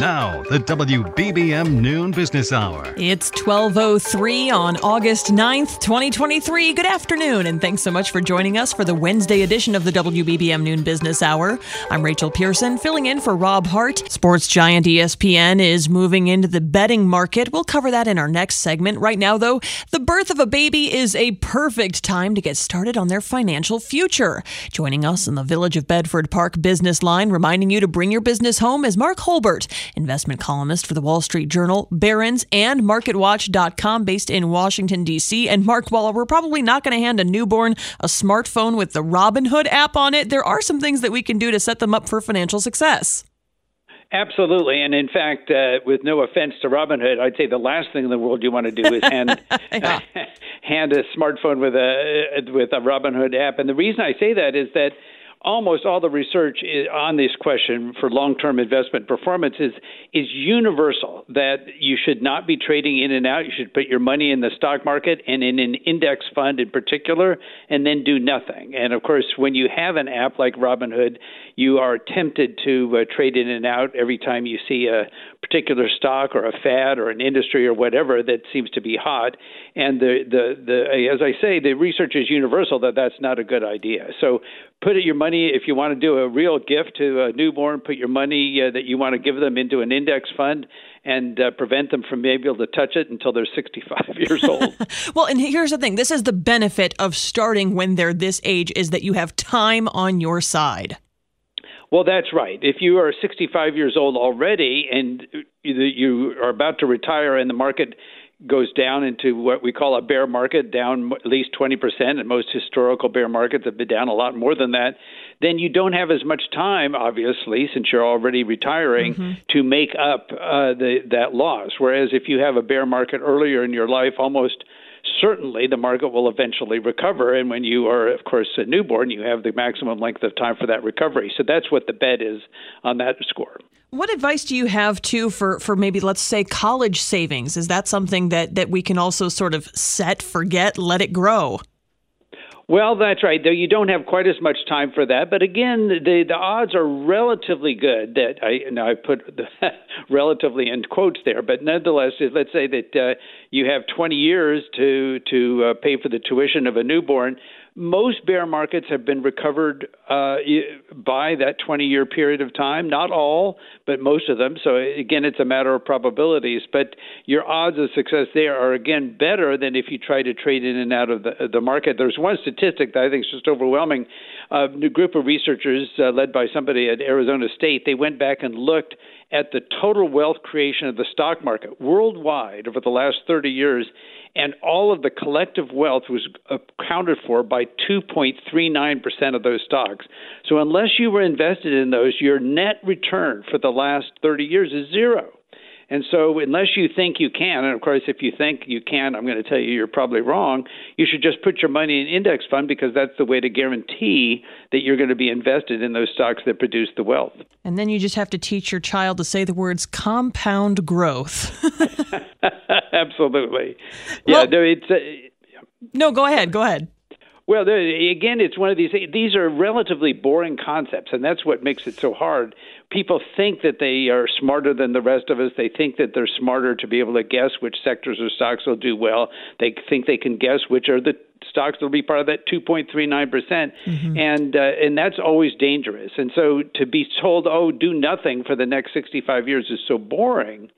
Now, the WBBM Noon Business Hour. It's 1203 on August 9th, 2023. Good afternoon, and thanks so much for joining us for the Wednesday edition of the WBBM Noon Business Hour. I'm Rachel Pearson, filling in for Rob Hart. Sports giant ESPN is moving into the betting market. We'll cover that in our next segment. Right now, though, the birth of a baby is a perfect time to get started on their financial future. Joining us in the Village of Bedford Park business line, reminding you to bring your business home, is Mark Hulbert investment columnist for the Wall Street Journal, Barron's, and MarketWatch.com, based in Washington, D.C. And Mark, while we're probably not going to hand a newborn a smartphone with the Robinhood app on it, there are some things that we can do to set them up for financial success. Absolutely, and in fact, uh, with no offense to Robinhood, I'd say the last thing in the world you want to do is hand hand a smartphone with a with a Robinhood app. And the reason I say that is that almost all the research on this question for long-term investment performance is is universal that you should not be trading in and out. You should put your money in the stock market and in an index fund in particular and then do nothing. And of course when you have an app like Robinhood you are tempted to uh, trade in and out every time you see a particular stock or a fad or an industry or whatever that seems to be hot. And the the the as I say the research is universal that that's not a good idea. So put your money if you want to do a real gift to a newborn put your money uh, that you want to give them into an index fund and uh, prevent them from being able to touch it until they're 65 years old. Well and here's the thing. This is the benefit of starting when they're this age is that you have time on your side well, that's right. If you are 65 years old already and you are about to retire and the market goes down into what we call a bear market, down at least 20%, and most historical bear markets have been down a lot more than that, then you don't have as much time, obviously, since you're already retiring, mm-hmm. to make up uh, the, that loss. Whereas if you have a bear market earlier in your life, almost certainly the market will eventually recover. And when you are, of course, a newborn, you have the maximum length of time for that recovery. So that's what the bet is on that score. What advice do you have too for for maybe let's say college savings? Is that something that that we can also sort of set, forget, let it grow? Well, that's right. Though you don't have quite as much time for that, but again, the the odds are relatively good that I now I put the relatively in quotes there, but nonetheless, let's say that uh, you have 20 years to to uh, pay for the tuition of a newborn. Most bear markets have been recovered uh, by that 20 year period of time. Not all, but most of them. So, again, it's a matter of probabilities. But your odds of success there are, again, better than if you try to trade in and out of the, the market. There's one statistic that I think is just overwhelming. A group of researchers uh, led by somebody at Arizona State, they went back and looked at the total wealth creation of the stock market worldwide over the last 30 years, and all of the collective wealth was accounted for by 2.39% of those stocks. So, unless you were invested in those, your net return for the last 30 years is zero. And so, unless you think you can, and of course, if you think you can, I'm going to tell you you're probably wrong. You should just put your money in index fund because that's the way to guarantee that you're going to be invested in those stocks that produce the wealth. And then you just have to teach your child to say the words compound growth. Absolutely. Yeah, Well- no, it's. Uh, no, go ahead. Go ahead. Well, again, it's one of these. These are relatively boring concepts, and that's what makes it so hard. People think that they are smarter than the rest of us. They think that they're smarter to be able to guess which sectors or stocks will do well. They think they can guess which are the stocks will be part of that 2.39 percent, mm-hmm. and uh, and that's always dangerous. And so to be told, oh, do nothing for the next 65 years is so boring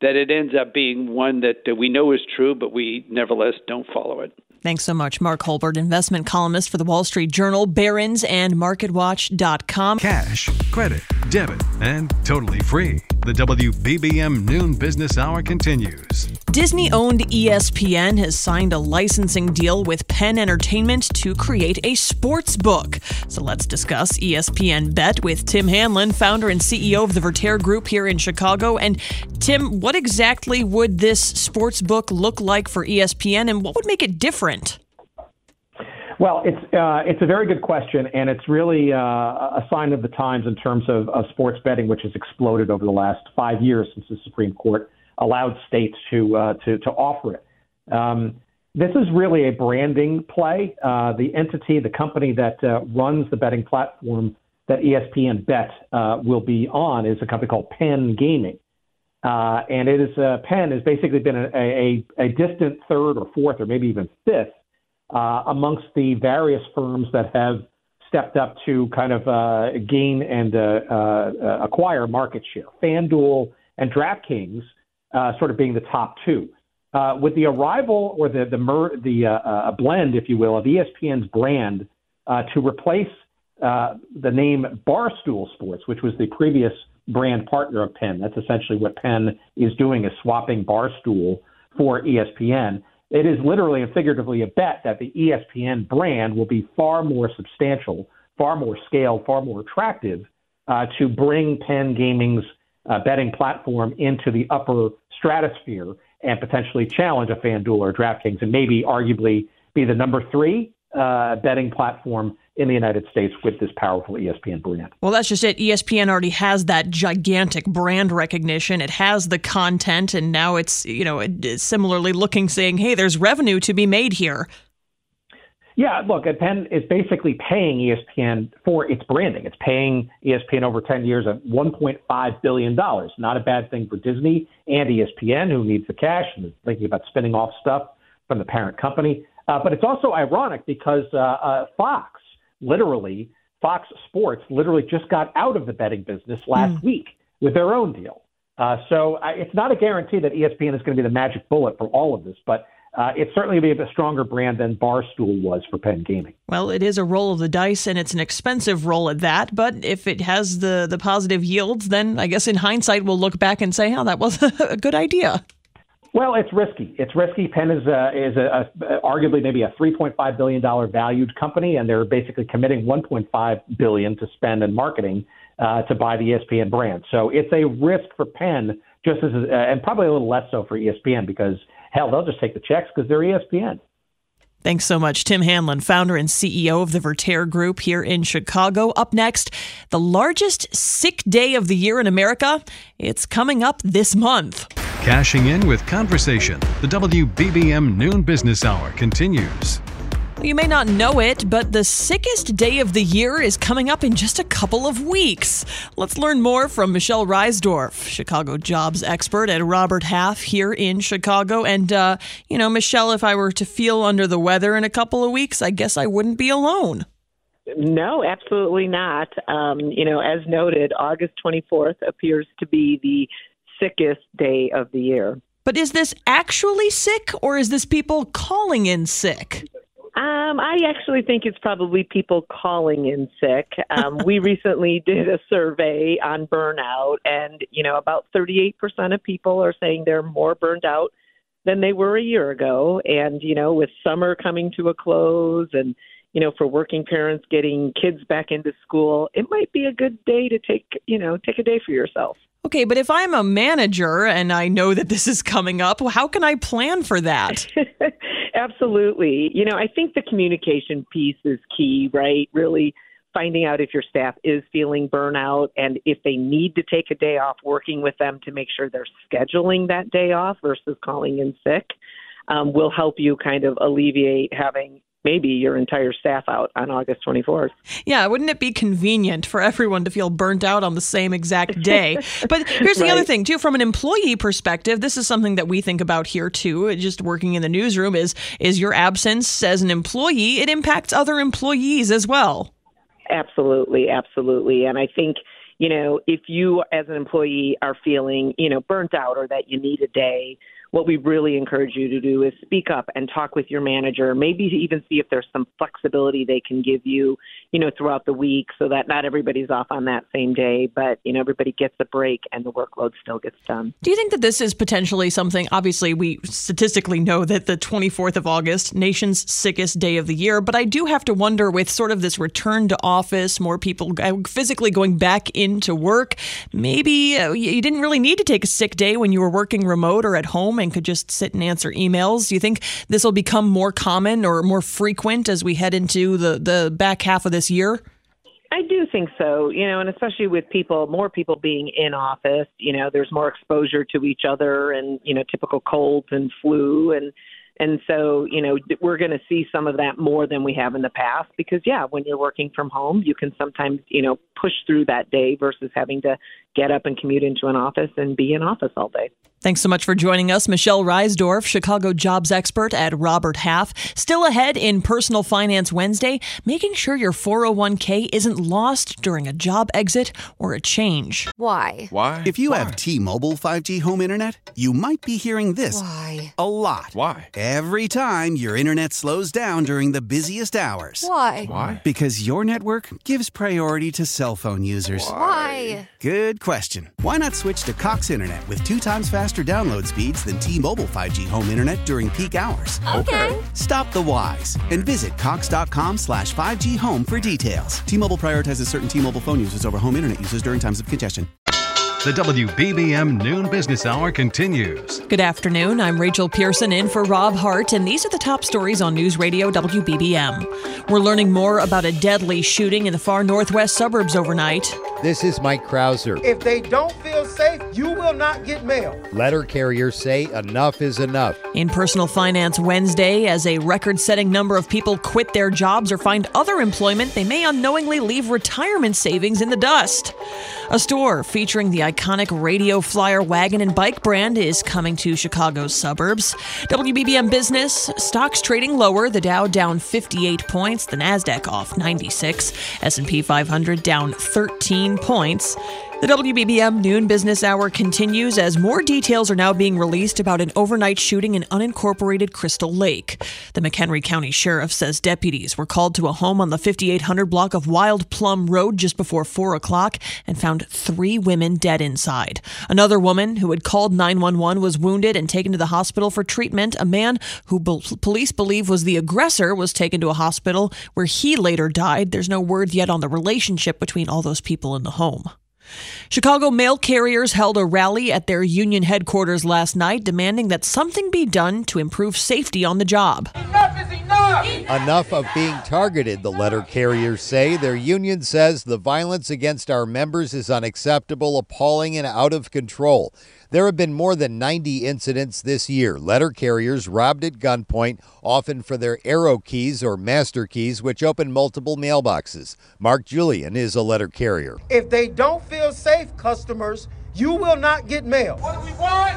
that it ends up being one that uh, we know is true, but we nevertheless don't follow it. Thanks so much, Mark Hulbert, investment columnist for the Wall Street Journal, Barron's, and MarketWatch.com. Cash, credit, debit, and totally free. The WBBM Noon Business Hour continues. Disney owned ESPN has signed a licensing deal with Penn Entertainment to create a sports book. So let's discuss ESPN Bet with Tim Hanlon, founder and CEO of the Vertere Group here in Chicago. And Tim, what exactly would this sports book look like for ESPN and what would make it different? Well, it's uh, it's a very good question, and it's really uh, a sign of the times in terms of, of sports betting, which has exploded over the last five years since the Supreme Court allowed states to uh, to, to offer it. Um, this is really a branding play. Uh, the entity, the company that uh, runs the betting platform that ESPN Bet uh, will be on, is a company called Penn Gaming. Uh, and it is uh, Penn has basically been a, a, a, distant third or fourth or maybe even fifth amongst the various firms that have stepped up to kind of gain and acquire market share. FanDuel and DraftKings uh, sort of being the top two. Uh, with the arrival or the the, mer- the uh, uh, blend, if you will, of ESPN's brand uh, to replace uh, the name Barstool Sports, which was the previous brand partner of Penn. That's essentially what Penn is doing is swapping Barstool for ESPN. It is literally and figuratively a bet that the ESPN brand will be far more substantial, far more scale, far more attractive uh, to bring Penn Gaming's uh, betting platform into the upper stratosphere and potentially challenge a FanDuel or DraftKings and maybe arguably be the number three uh, betting platform in the United States with this powerful ESPN brand. Well, that's just it. ESPN already has that gigantic brand recognition. It has the content, and now it's you know similarly looking, saying, "Hey, there's revenue to be made here." Yeah, look, Penn is basically paying ESPN for its branding. It's paying ESPN over 10 years at $1.5 billion. Not a bad thing for Disney and ESPN, who needs the cash and is thinking about spinning off stuff from the parent company. Uh, but it's also ironic because uh, uh, Fox, literally, Fox Sports literally just got out of the betting business last mm. week with their own deal. Uh, so uh, it's not a guarantee that ESPN is going to be the magic bullet for all of this, but uh, it's certainly be a stronger brand than Barstool was for Penn Gaming. Well, it is a roll of the dice, and it's an expensive roll at that. But if it has the the positive yields, then I guess in hindsight we'll look back and say, "Oh, that was a good idea." Well, it's risky. It's risky. Penn is a, is a, a arguably maybe a 3.5 billion dollar valued company, and they're basically committing 1.5 billion to spend in marketing uh, to buy the ESPN brand. So it's a risk for Penn, just as uh, and probably a little less so for ESPN because Hell, they'll just take the checks because they're ESPN. Thanks so much, Tim Hanlon, founder and CEO of the Vertere Group here in Chicago. Up next, the largest sick day of the year in America. It's coming up this month. Cashing in with conversation. The WBBM Noon Business Hour continues. You may not know it, but the sickest day of the year is coming up in just a couple of weeks. Let's learn more from Michelle Reisdorf, Chicago jobs expert at Robert Half here in Chicago. And, uh, you know, Michelle, if I were to feel under the weather in a couple of weeks, I guess I wouldn't be alone. No, absolutely not. Um, you know, as noted, August 24th appears to be the sickest day of the year. But is this actually sick or is this people calling in sick? Um, I actually think it's probably people calling in sick. Um, we recently did a survey on burnout, and you know, about 38% of people are saying they're more burned out than they were a year ago. And you know, with summer coming to a close, and you know, for working parents getting kids back into school, it might be a good day to take you know take a day for yourself. Okay, but if I'm a manager and I know that this is coming up, how can I plan for that? Absolutely. You know, I think the communication piece is key, right? Really finding out if your staff is feeling burnout and if they need to take a day off, working with them to make sure they're scheduling that day off versus calling in sick um, will help you kind of alleviate having maybe your entire staff out on August 24th. Yeah, wouldn't it be convenient for everyone to feel burnt out on the same exact day? but here's the right. other thing too from an employee perspective, this is something that we think about here too, just working in the newsroom is is your absence as an employee, it impacts other employees as well. Absolutely, absolutely. And I think, you know, if you as an employee are feeling, you know, burnt out or that you need a day, what we really encourage you to do is speak up and talk with your manager, maybe even see if there's some flexibility they can give you, you know, throughout the week so that not everybody's off on that same day, but, you know, everybody gets a break and the workload still gets done. Do you think that this is potentially something? Obviously, we statistically know that the 24th of August, nation's sickest day of the year, but I do have to wonder with sort of this return to office, more people physically going back into work, maybe uh, you didn't really need to take a sick day when you were working remote or at home and could just sit and answer emails. Do you think this will become more common or more frequent as we head into the, the back half of this year? I do think so, you know, and especially with people, more people being in office, you know, there's more exposure to each other and, you know, typical colds and flu and and so, you know, we're going to see some of that more than we have in the past because, yeah, when you're working from home, you can sometimes, you know, push through that day versus having to get up and commute into an office and be in office all day. Thanks so much for joining us, Michelle Reisdorf, Chicago jobs expert at Robert Half. Still ahead in Personal Finance Wednesday, making sure your 401k isn't lost during a job exit or a change. Why? Why? If you Why? have T-Mobile 5G home internet, you might be hearing this Why? a lot. Why? Every time your internet slows down during the busiest hours. Why? Why? Because your network gives priority to cell phone users. Why? Good question. Why not switch to Cox Internet with two times faster download speeds than T-Mobile 5G home internet during peak hours? Okay. Stop the whys and visit cox.com slash 5G home for details. T-Mobile prioritizes certain T-Mobile phone users over home internet users during times of congestion. The WBBM Noon Business Hour continues. Good afternoon. I'm Rachel Pearson in for Rob Hart, and these are the top stories on News Radio WBBM. We're learning more about a deadly shooting in the far northwest suburbs overnight. This is Mike Krauser. If they don't feel safe, you will not get mail. Letter carriers say enough is enough. In Personal Finance Wednesday, as a record setting number of people quit their jobs or find other employment, they may unknowingly leave retirement savings in the dust. A store featuring the iconic radio flyer wagon and bike brand is coming to Chicago's suburbs. WBBM Business stocks trading lower, the Dow down 58 points, the Nasdaq off 96, S&P 500 down 13 points. The WBBM Noon Business Hour continues as more details are now being released about an overnight shooting in unincorporated Crystal Lake. The McHenry County Sheriff says deputies were called to a home on the 5800 block of Wild Plum Road just before 4 o'clock and found three women dead inside. Another woman who had called 911 was wounded and taken to the hospital for treatment. A man who be- police believe was the aggressor was taken to a hospital where he later died. There's no word yet on the relationship between all those people in the home. Chicago mail carriers held a rally at their union headquarters last night demanding that something be done to improve safety on the job. Enough enough. Enough of being targeted, the letter carriers say. Their union says the violence against our members is unacceptable, appalling, and out of control. There have been more than 90 incidents this year. Letter carriers robbed at gunpoint, often for their arrow keys or master keys, which open multiple mailboxes. Mark Julian is a letter carrier. If they don't feel safe, customers, you will not get mail. What do we want?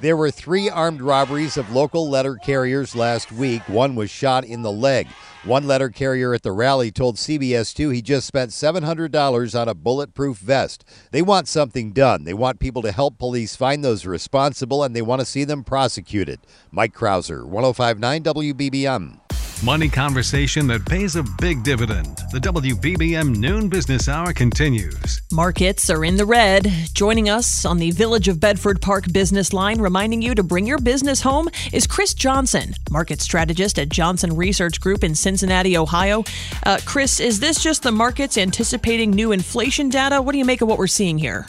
There were three armed robberies of local letter carriers last week. One was shot in the leg. One letter carrier at the rally told CBS 2 he just spent $700 on a bulletproof vest. They want something done. They want people to help police find those responsible, and they want to see them prosecuted. Mike Krauser, 1059 WBBM. Money conversation that pays a big dividend. The WBBM Noon Business Hour continues. Markets are in the red. Joining us on the Village of Bedford Park business line, reminding you to bring your business home, is Chris Johnson, market strategist at Johnson Research Group in Cincinnati, Ohio. Uh, Chris, is this just the markets anticipating new inflation data? What do you make of what we're seeing here?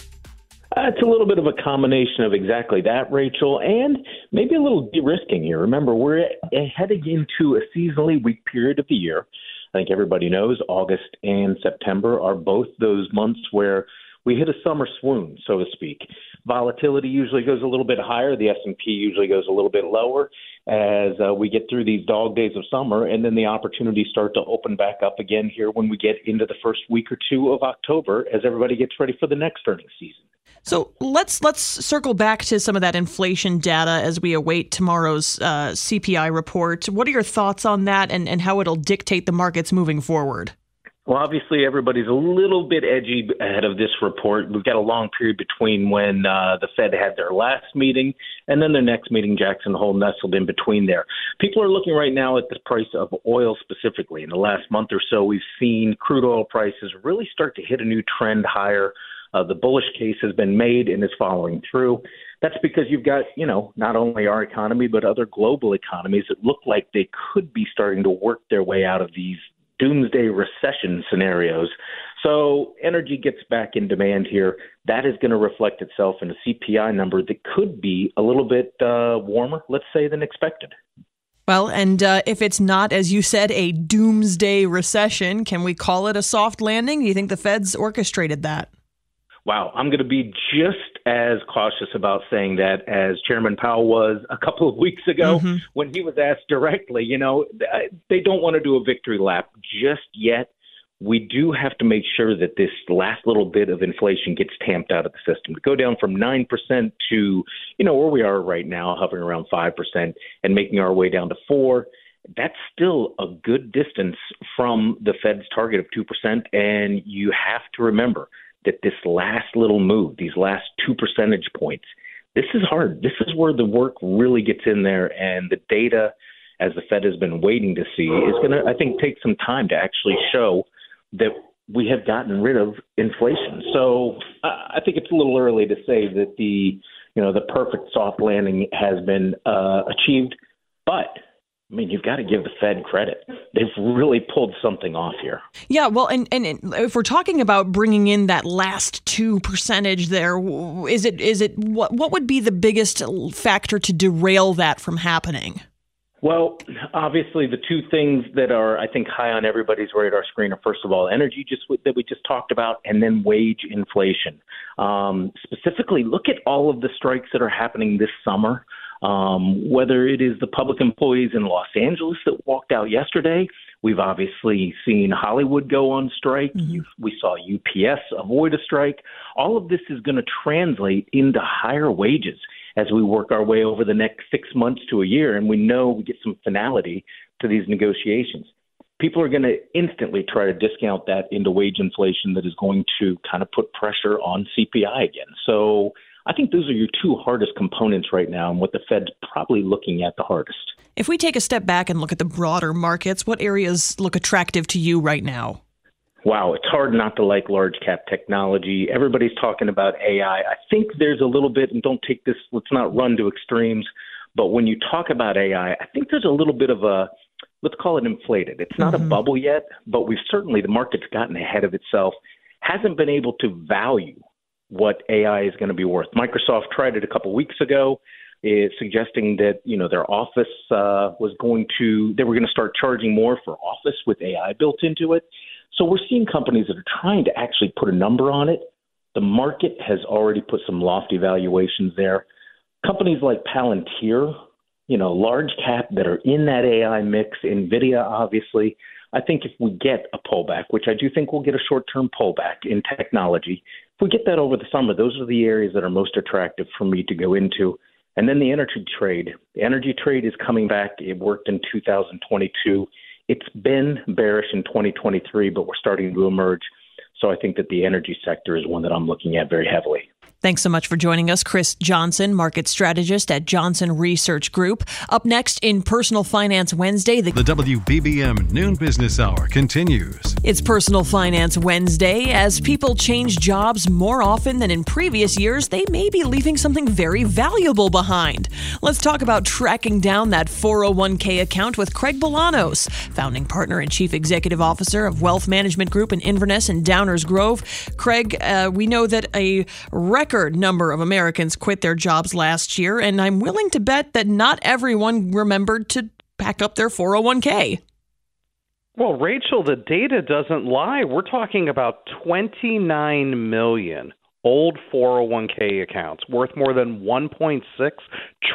Uh, it's a little bit of a combination of exactly that, Rachel, and maybe a little de-risking here. Remember, we're heading into a seasonally weak period of the year. I think everybody knows August and September are both those months where we hit a summer swoon, so to speak. Volatility usually goes a little bit higher. The S&P usually goes a little bit lower. as uh, we get through these dog days of summer, and then the opportunities start to open back up again here when we get into the first week or two of October, as everybody gets ready for the next earnings season. So let's let's circle back to some of that inflation data as we await tomorrow's uh, CPI report. What are your thoughts on that, and, and how it'll dictate the markets moving forward? Well, obviously, everybody's a little bit edgy ahead of this report. We've got a long period between when uh, the Fed had their last meeting and then their next meeting, Jackson Hole nestled in between there. People are looking right now at the price of oil specifically. In the last month or so, we've seen crude oil prices really start to hit a new trend higher. Uh, the bullish case has been made and is following through. That's because you've got, you know, not only our economy, but other global economies that look like they could be starting to work their way out of these doomsday recession scenarios. So energy gets back in demand here. That is going to reflect itself in a CPI number that could be a little bit uh, warmer, let's say, than expected. Well, and uh, if it's not, as you said, a doomsday recession, can we call it a soft landing? Do you think the Fed's orchestrated that? Wow, I'm going to be just as cautious about saying that as Chairman Powell was a couple of weeks ago mm-hmm. when he was asked directly. You know, they don't want to do a victory lap just yet. We do have to make sure that this last little bit of inflation gets tamped out of the system. To go down from 9% to, you know, where we are right now, hovering around 5% and making our way down to 4 that's still a good distance from the Fed's target of 2%. And you have to remember that this last little move, these last two percentage points, this is hard. This is where the work really gets in there, and the data, as the Fed has been waiting to see, is going to, I think, take some time to actually show that we have gotten rid of inflation. So I think it's a little early to say that the, you know, the perfect soft landing has been uh, achieved, but I mean, you've got to give the Fed credit. They've really pulled something off here. Yeah, well, and, and if we're talking about bringing in that last two percentage there, is it is it what what would be the biggest factor to derail that from happening? Well, obviously, the two things that are, I think, high on everybody's radar screen are, first of all, energy just that we just talked about, and then wage inflation. Um, specifically, look at all of the strikes that are happening this summer. Um, whether it is the public employees in Los Angeles that walked out yesterday, we've obviously seen Hollywood go on strike. Mm-hmm. We saw UPS avoid a strike. All of this is going to translate into higher wages as we work our way over the next six months to a year, and we know we get some finality to these negotiations. People are going to instantly try to discount that into wage inflation that is going to kind of put pressure on CPI again. So I think those are your two hardest components right now and what the Fed's probably looking at the hardest. If we take a step back and look at the broader markets, what areas look attractive to you right now? Wow, it's hard not to like large cap technology. Everybody's talking about AI. I think there's a little bit, and don't take this, let's not run to extremes, but when you talk about AI, I think there's a little bit of a, let's call it inflated. It's not mm-hmm. a bubble yet, but we've certainly, the market's gotten ahead of itself, hasn't been able to value what AI is going to be worth. Microsoft tried it a couple weeks ago, is suggesting that you know their Office uh, was going to they were going to start charging more for Office with AI built into it. So we're seeing companies that are trying to actually put a number on it. The market has already put some lofty valuations there. Companies like Palantir, you know, large cap that are in that AI mix, Nvidia obviously. I think if we get a pullback, which I do think we'll get a short term pullback in technology, we get that over the summer, those are the areas that are most attractive for me to go into. And then the energy trade. The energy trade is coming back. It worked in 2022. It's been bearish in 2023, but we're starting to emerge. So I think that the energy sector is one that I'm looking at very heavily. Thanks so much for joining us, Chris Johnson, market strategist at Johnson Research Group. Up next in Personal Finance Wednesday, the, the WBBM Noon Business Hour continues. It's Personal Finance Wednesday. As people change jobs more often than in previous years, they may be leaving something very valuable behind. Let's talk about tracking down that 401k account with Craig Bolanos, founding partner and chief executive officer of Wealth Management Group in Inverness and Downers Grove. Craig, uh, we know that a record record number of Americans quit their jobs last year, and I'm willing to bet that not everyone remembered to pack up their 401k. Well, Rachel, the data doesn't lie. We're talking about 29 million old 401k accounts worth more than 1.6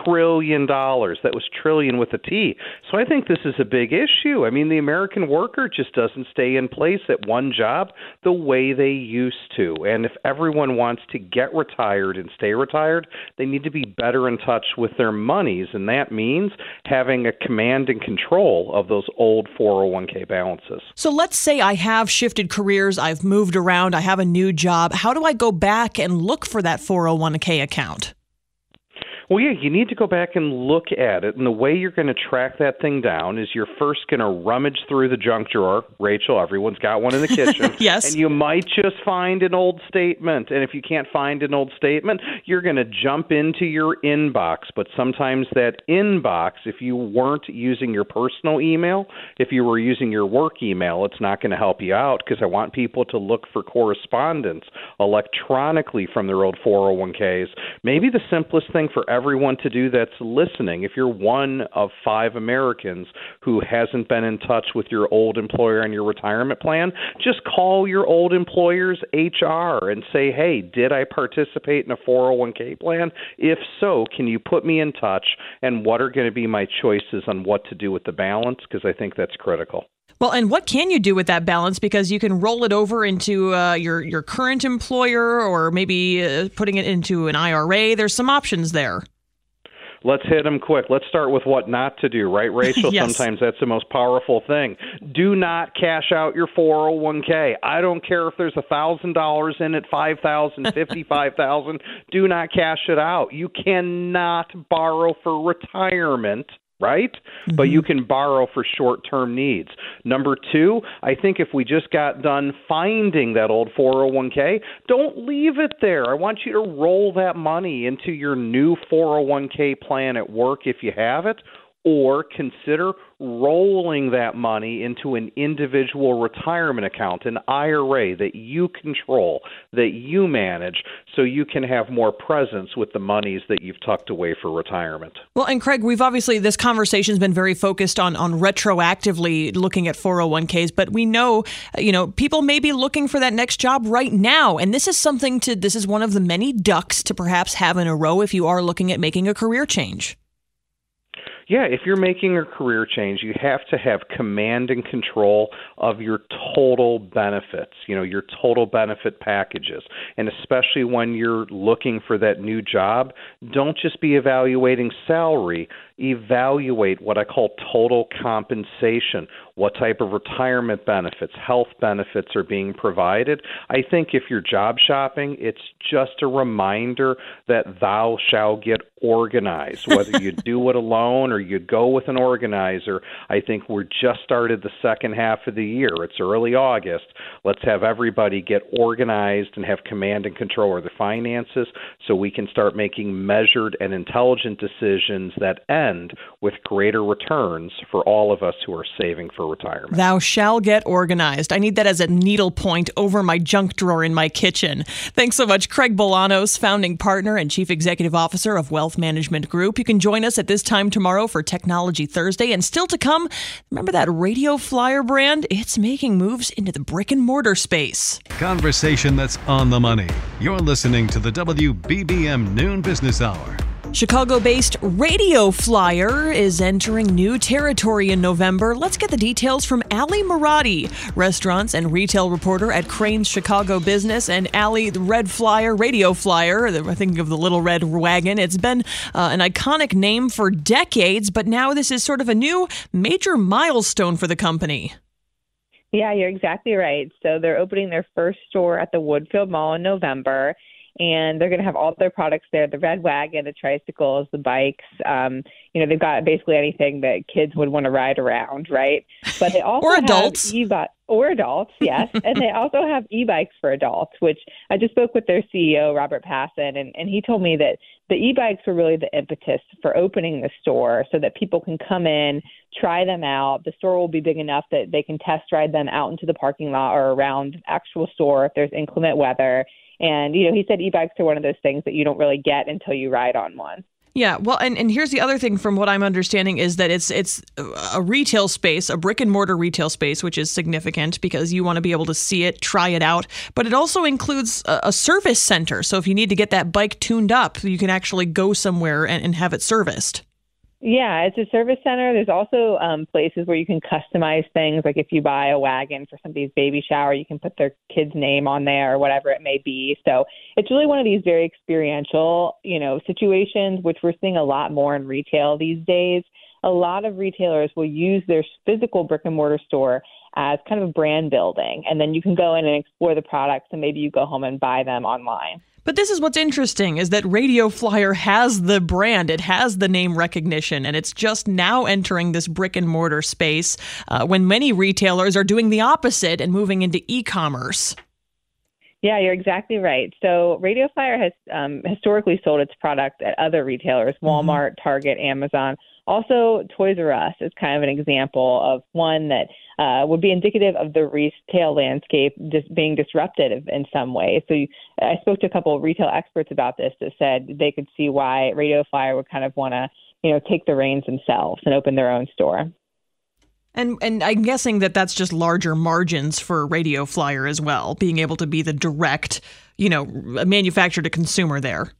trillion dollars. That was trillion with a T. So I think this is a big issue. I mean, the American worker just doesn't stay in place at one job the way they used to. And if everyone wants to get retired and stay retired, they need to be better in touch with their monies, and that means having a command and control of those old 401k balances. So let's say I have shifted careers, I've moved around, I have a new job. How do I go back and look for that 401k account? Well, yeah, you need to go back and look at it. And the way you're going to track that thing down is you're first going to rummage through the junk drawer. Rachel, everyone's got one in the kitchen. yes. And you might just find an old statement. And if you can't find an old statement, you're going to jump into your inbox. But sometimes that inbox, if you weren't using your personal email, if you were using your work email, it's not going to help you out because I want people to look for correspondence electronically from their old 401ks. Maybe the simplest thing for everyone to do that's listening. If you're one of five Americans who hasn't been in touch with your old employer and your retirement plan, just call your old employer's HR and say, hey, did I participate in a 401k plan? If so, can you put me in touch? And what are going to be my choices on what to do with the balance? Because I think that's critical. Well, and what can you do with that balance? Because you can roll it over into uh, your your current employer, or maybe uh, putting it into an IRA. There's some options there. Let's hit them quick. Let's start with what not to do, right, Rachel? yes. Sometimes that's the most powerful thing. Do not cash out your 401k. I don't care if there's a thousand dollars in it, five thousand, fifty-five thousand. do not cash it out. You cannot borrow for retirement right? Mm-hmm. But you can borrow for short term needs. Number two, I think if we just got done finding that old 401k, don't leave it there. I want you to roll that money into your new 401k plan at work if you have it or consider rolling that money into an individual retirement account, an IRA that you control, that you manage, so you can have more presence with the monies that you've tucked away for retirement. Well, and Craig, we've obviously, this conversation's been very focused on, on retroactively looking at 401ks, but we know, you know, people may be looking for that next job right now. And this is something to, this is one of the many ducks to perhaps have in a row if you are looking at making a career change yeah, if you're making a career change, you have to have command and control of your total benefits, you know, your total benefit packages. And especially when you're looking for that new job, don't just be evaluating salary, evaluate what I call total compensation. What type of retirement benefits, health benefits are being provided? I think if you're job shopping, it's just a reminder that thou shall get organized. Whether you do it alone or you go with an organizer, I think we're just started the second half of the year. It's early August. Let's have everybody get organized and have command and control over their finances so we can start making measured and intelligent decisions that end with greater returns for all of us who are saving for retirement. Thou shall get organized. I need that as a needle point over my junk drawer in my kitchen. Thanks so much, Craig Bolanos, founding partner and chief executive officer of Wealth Management Group. You can join us at this time tomorrow for Technology Thursday. And still to come, remember that radio flyer brand? It's making moves into the brick and mortar space. Conversation that's on the money. You're listening to the WBBM Noon Business Hour. Chicago based Radio Flyer is entering new territory in November. Let's get the details from Ali Marotti, restaurants and retail reporter at Crain's Chicago Business. And Ali, the Red Flyer, Radio Flyer, I think of the little red wagon. It's been uh, an iconic name for decades, but now this is sort of a new major milestone for the company. Yeah, you're exactly right. So they're opening their first store at the Woodfield Mall in November and they're going to have all their products there the red wagon the tricycles the bikes um you know they've got basically anything that kids would want to ride around right? But they also or adults. e- or adults yes. And they also have e-bikes for adults which i just spoke with their ceo Robert Pasin and, and he told me that the e-bikes were really the impetus for opening the store so that people can come in try them out. The store will be big enough that they can test ride them out into the parking lot or around the actual store if there's inclement weather and, you know, he said e bikes are one of those things that you don't really get until you ride on one. Yeah, well, and, and here's the other thing from what I'm understanding is that it's it's a retail space, a brick and mortar retail space, which is significant because you want to be able to see it, try it out. But it also includes a, a service center. So if you need to get that bike tuned up, you can actually go somewhere and, and have it serviced. Yeah, it's a service center. There's also um, places where you can customize things. Like if you buy a wagon for somebody's baby shower, you can put their kid's name on there or whatever it may be. So it's really one of these very experiential, you know, situations, which we're seeing a lot more in retail these days. A lot of retailers will use their physical brick and mortar store as kind of brand building, and then you can go in and explore the products, and maybe you go home and buy them online. But this is what's interesting is that Radio Flyer has the brand, it has the name recognition, and it's just now entering this brick and mortar space uh, when many retailers are doing the opposite and moving into e-commerce. Yeah, you're exactly right. So Radio Flyer has um, historically sold its product at other retailers, mm-hmm. Walmart. Target, Amazon. Also, Toys R Us is kind of an example of one that uh, would be indicative of the retail landscape just being disrupted in some way. So you, I spoke to a couple of retail experts about this that said they could see why Radio Flyer would kind of want to, you know, take the reins themselves and open their own store. And and I'm guessing that that's just larger margins for Radio Flyer as well, being able to be the direct, you know, manufacturer to consumer there.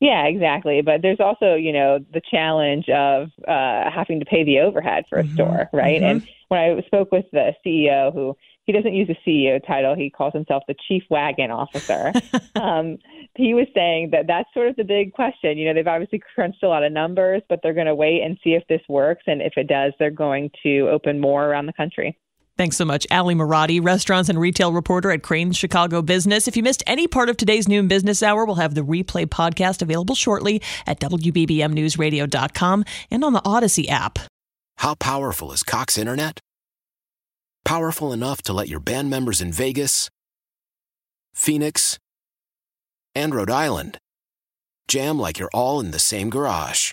Yeah, exactly. But there's also, you know, the challenge of uh, having to pay the overhead for a mm-hmm. store, right? Mm-hmm. And when I spoke with the CEO, who he doesn't use a CEO title, he calls himself the Chief Wagon Officer. um, he was saying that that's sort of the big question. You know, they've obviously crunched a lot of numbers, but they're going to wait and see if this works. And if it does, they're going to open more around the country. Thanks so much, Ali Marotti, restaurants and retail reporter at Crain's Chicago Business. If you missed any part of today's noon business hour, we'll have the replay podcast available shortly at WBBMNewsRadio.com and on the Audacy app. How powerful is Cox Internet? Powerful enough to let your band members in Vegas, Phoenix, and Rhode Island jam like you're all in the same garage.